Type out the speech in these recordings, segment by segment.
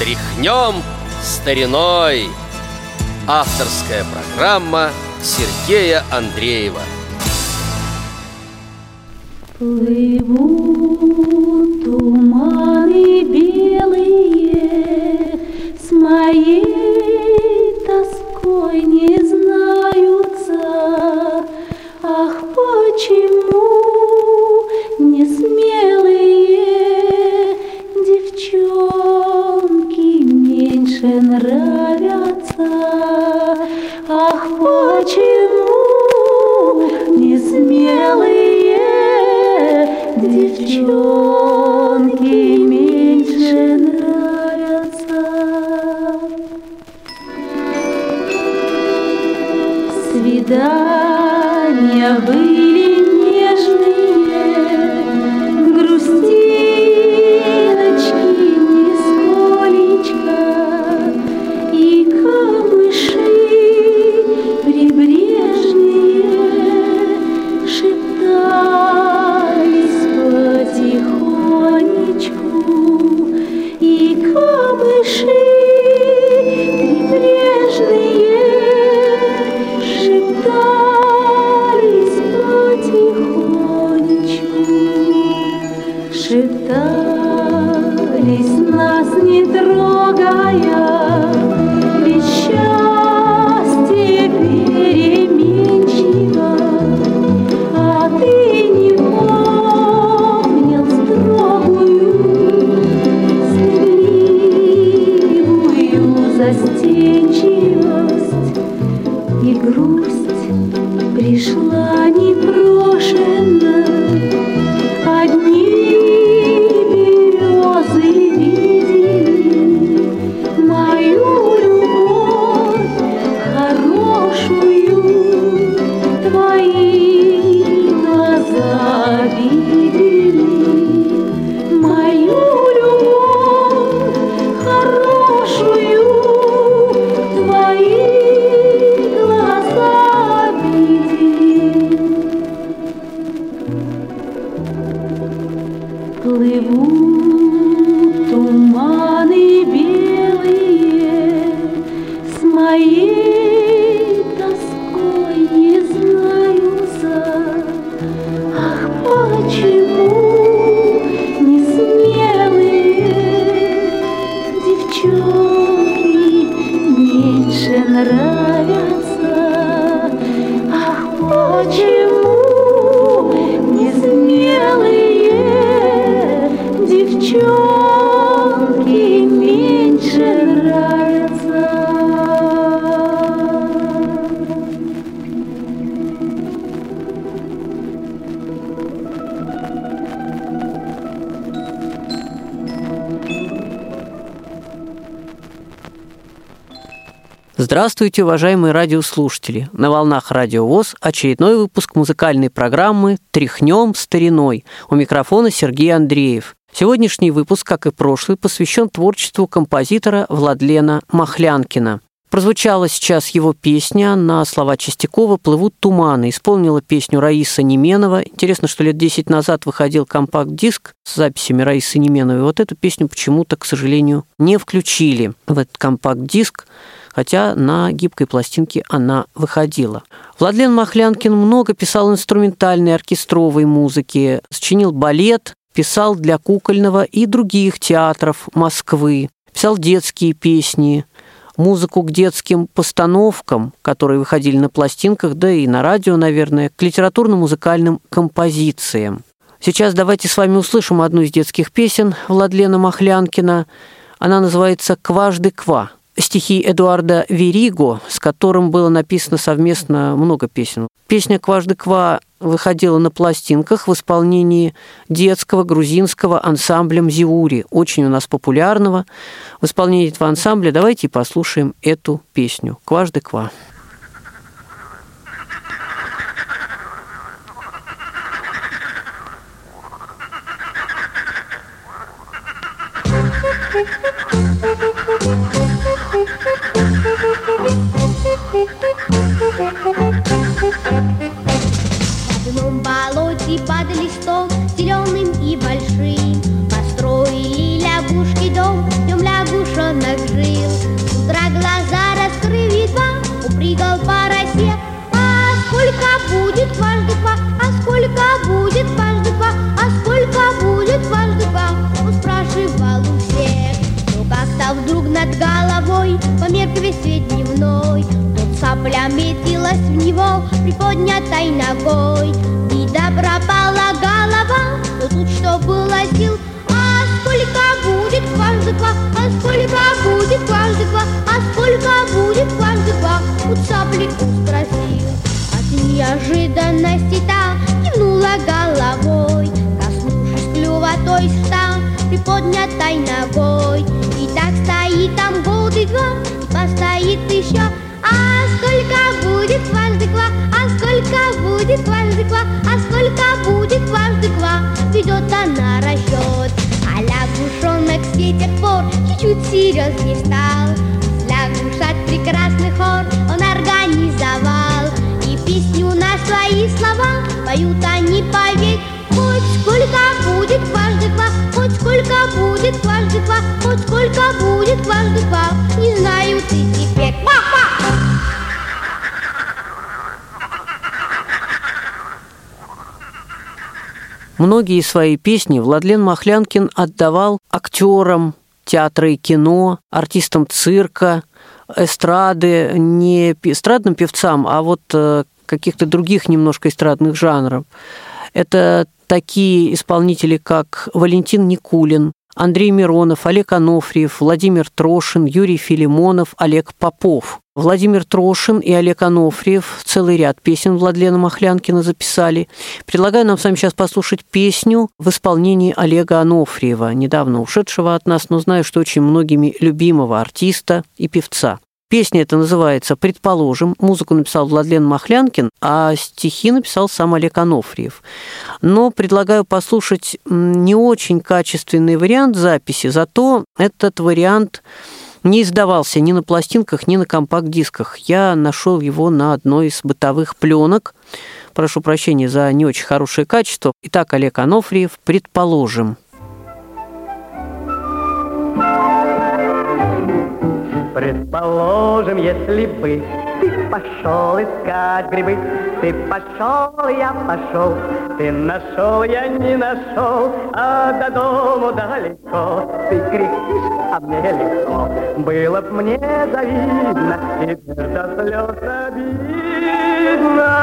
Тряхнем стариной. Авторская программа Сергея Андреева. Плывут туманы белые С моей тоской не знаются. Ах, почему Hum. И грусть пришла непрошенно. Здравствуйте, уважаемые радиослушатели! На волнах Радио ВОЗ очередной выпуск музыкальной программы «Тряхнем стариной». У микрофона Сергей Андреев. Сегодняшний выпуск, как и прошлый, посвящен творчеству композитора Владлена Махлянкина. Прозвучала сейчас его песня на слова Чистякова «Плывут туманы». Исполнила песню Раиса Неменова. Интересно, что лет 10 назад выходил компакт-диск с записями Раисы Неменовой. Вот эту песню почему-то, к сожалению, не включили в этот компакт-диск хотя на гибкой пластинке она выходила. Владлен Махлянкин много писал инструментальной оркестровой музыки, сочинил балет, писал для кукольного и других театров Москвы, писал детские песни, музыку к детским постановкам, которые выходили на пластинках, да и на радио, наверное, к литературно-музыкальным композициям. Сейчас давайте с вами услышим одну из детских песен Владлена Махлянкина. Она называется «Кважды ква» стихи Эдуарда Вериго, с которым было написано совместно много песен. Песня «Кважды ква» выходила на пластинках в исполнении детского грузинского ансамбля «Мзиури», очень у нас популярного. В исполнении этого ансамбля давайте послушаем эту песню «Кважды ква». В одном болоте под листом, зеленым и большим, Построили лягушки дом, в нем лягушонок глаза раскрыв едва, упрыгал по росе, А сколько будет дважды два, а сколько будет дважды два, А сколько будет дважды два, он спрашивал у всех. Но как-то вдруг над головой померк весь свет дневной, лягуша в него приподнятой ногой. Вида пропала голова, но тут что было сил, а сколько будет дважды два, а сколько будет дважды два, а сколько будет дважды два, у цапли спросил. От неожиданности та кивнула головой, коснувшись клюва той встал приподнятой ногой. И так стоит там год и два, постоит еще, а сколько будет дважды два, а сколько будет дважды два, а сколько будет дважды два, ведет она расчет. А лягушонок с тех пор чуть-чуть серьезнее стал, Лягушат прекрасный хор он организовал, И песню на свои слова поют они, поверь, Хоть сколько будет дважды два, хоть сколько будет дважды два, хоть сколько будет дважды два, не знаю ты теперь. Многие свои песни Владлен Махлянкин отдавал актерам театра и кино, артистам цирка, эстрады, не эстрадным певцам, а вот э, каких-то других немножко эстрадных жанров. Это такие исполнители, как Валентин Никулин, Андрей Миронов, Олег Анофриев, Владимир Трошин, Юрий Филимонов, Олег Попов. Владимир Трошин и Олег Анофриев целый ряд песен Владлена Махлянкина записали. Предлагаю нам с вами сейчас послушать песню в исполнении Олега Анофриева, недавно ушедшего от нас, но знаю, что очень многими любимого артиста и певца. Песня эта называется «Предположим». Музыку написал Владлен Махлянкин, а стихи написал сам Олег Анофриев. Но предлагаю послушать не очень качественный вариант записи, зато этот вариант не издавался ни на пластинках, ни на компакт-дисках. Я нашел его на одной из бытовых пленок. Прошу прощения за не очень хорошее качество. Итак, Олег Анофриев, предположим. Предположим, если бы ты пошел искать грибы, ты пошел, я пошел, ты нашел, я не нашел, а до дому далеко. Ты кричишь, а мне легко, было б мне завидно, теперь до слез обидно.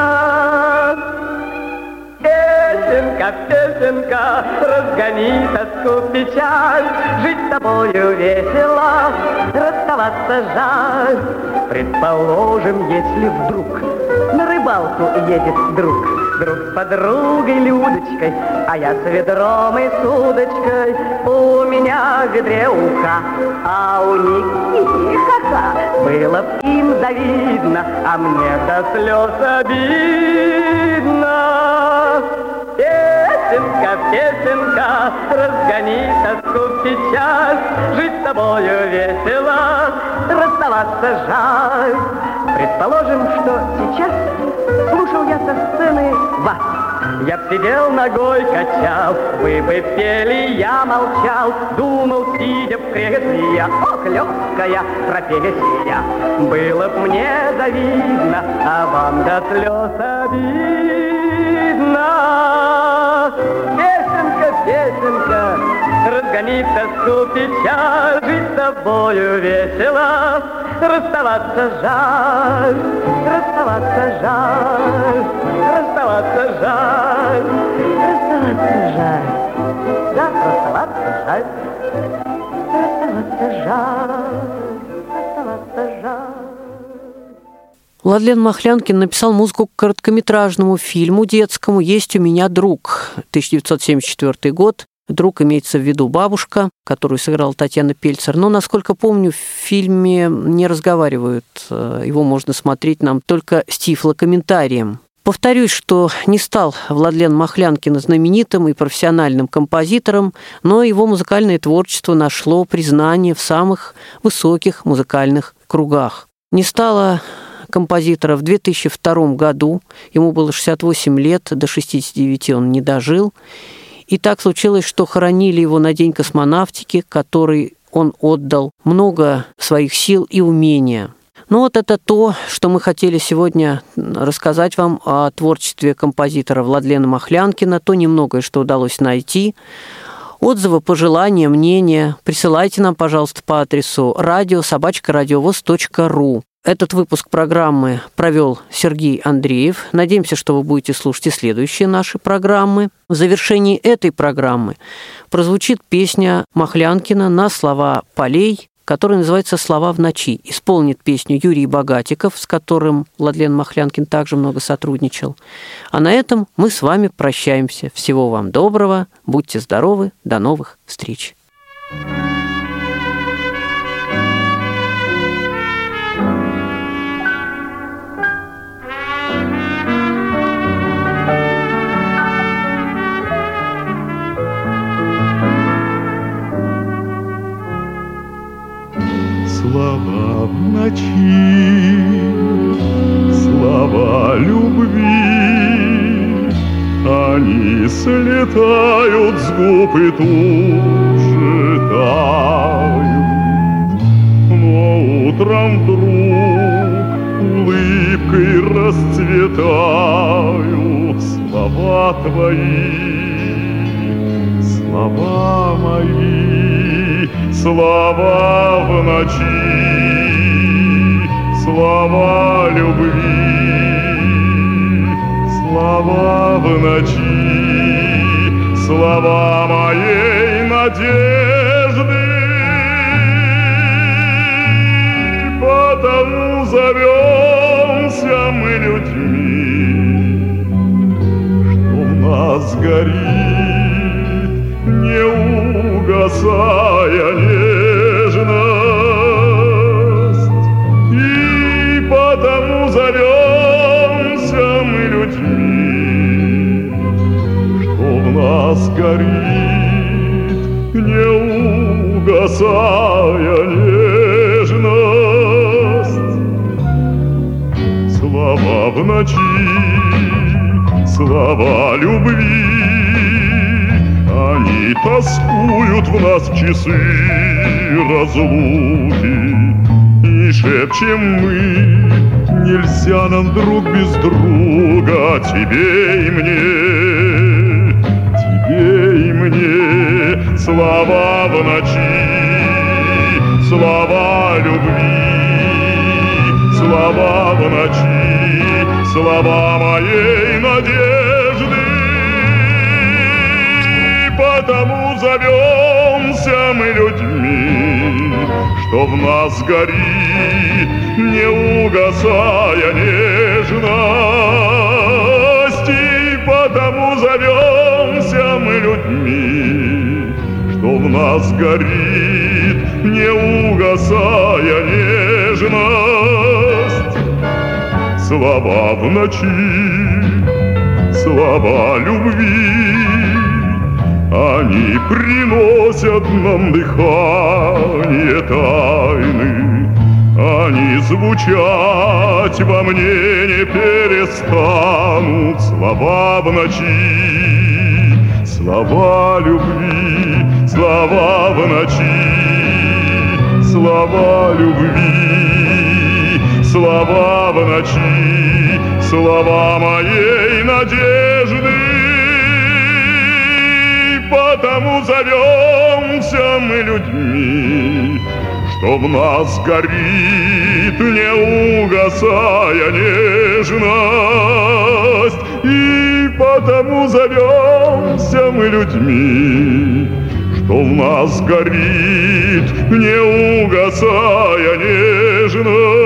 Песенка, песенка, разгони тоску, печаль, Жить с тобою весело, расставаться жаль. Предположим, если вдруг на рыбалку едет друг, Друг с подругой Людочкой, а я с ведром и с удочкой. У меня в ведре уха, а у них хи-хи-ха-ха. Было им завидно, а мне до слез обидно. Песенка, песенка, разгони тоску печаль, Жить с тобою весело, расставаться жаль. Предположим, что сейчас слушал я со сцены вас. Я б сидел ногой качал, вы бы пели, я молчал, Думал, сидя в кресле я, ох, легкая профессия. Было б мне завидно, а вам до слез обидно. Разгони тоску печаль, Жить с тобою весело, расставаться жаль, расставаться жаль, расставаться жаль, расставаться жаль, да, расставаться жаль, расставаться жаль, расставаться жаль. Владлен Махлянкин написал музыку к короткометражному фильму детскому «Есть у меня друг» 1974 год. Друг имеется в виду бабушка, которую сыграла Татьяна Пельцер. Но, насколько помню, в фильме не разговаривают. Его можно смотреть нам только с тифлокомментарием. Повторюсь, что не стал Владлен Махлянкин знаменитым и профессиональным композитором, но его музыкальное творчество нашло признание в самых высоких музыкальных кругах. Не стало композитора в 2002 году. Ему было 68 лет, до 69 он не дожил. И так случилось, что хоронили его на День космонавтики, который он отдал много своих сил и умения. Ну вот это то, что мы хотели сегодня рассказать вам о творчестве композитора Владлена Махлянкина, то немногое, что удалось найти. Отзывы, пожелания, мнения присылайте нам, пожалуйста, по адресу радио Этот выпуск программы провел Сергей Андреев. Надеемся, что вы будете слушать и следующие наши программы. В завершении этой программы прозвучит песня Махлянкина на слова полей который называется «Слова в ночи». Исполнит песню Юрий Богатиков, с которым Владлен Махлянкин также много сотрудничал. А на этом мы с вами прощаемся. Всего вам доброго, будьте здоровы, до новых встреч. thank you слетают с губ и тут же тают. Но утром вдруг улыбкой расцветают слова твои, слова мои слова в ночи, слова любви, слова в ночи, слова моей надежды. Потому зовемся мы людьми, что в нас горит не угасая угасая нежность. Слова в ночи, слова любви, они тоскуют в нас часы разлуки. И шепчем мы, нельзя нам друг без друга, тебе и мне ей мне слова в ночи, любви, слова в ночи, слова моей надежды. Потому зовемся мы людьми, что в нас горит, не угасая нежность, и потому зовем людьми, что в нас горит, не угасая нежность. Слова в ночи, слова любви, они приносят нам дыхание тайны, они звучать во мне не перестанут. Слова в ночи Слова любви, слова в ночи, слова любви, слова в ночи, слова моей надежды. Потому зовемся мы людьми, что в нас горит, не угасая нежность. И потому зовемся мы людьми, что в нас горит, не угасая нежность.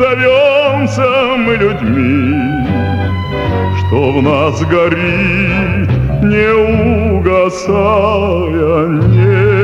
Зовемся мы людьми, что в нас горит, не угасая нежность.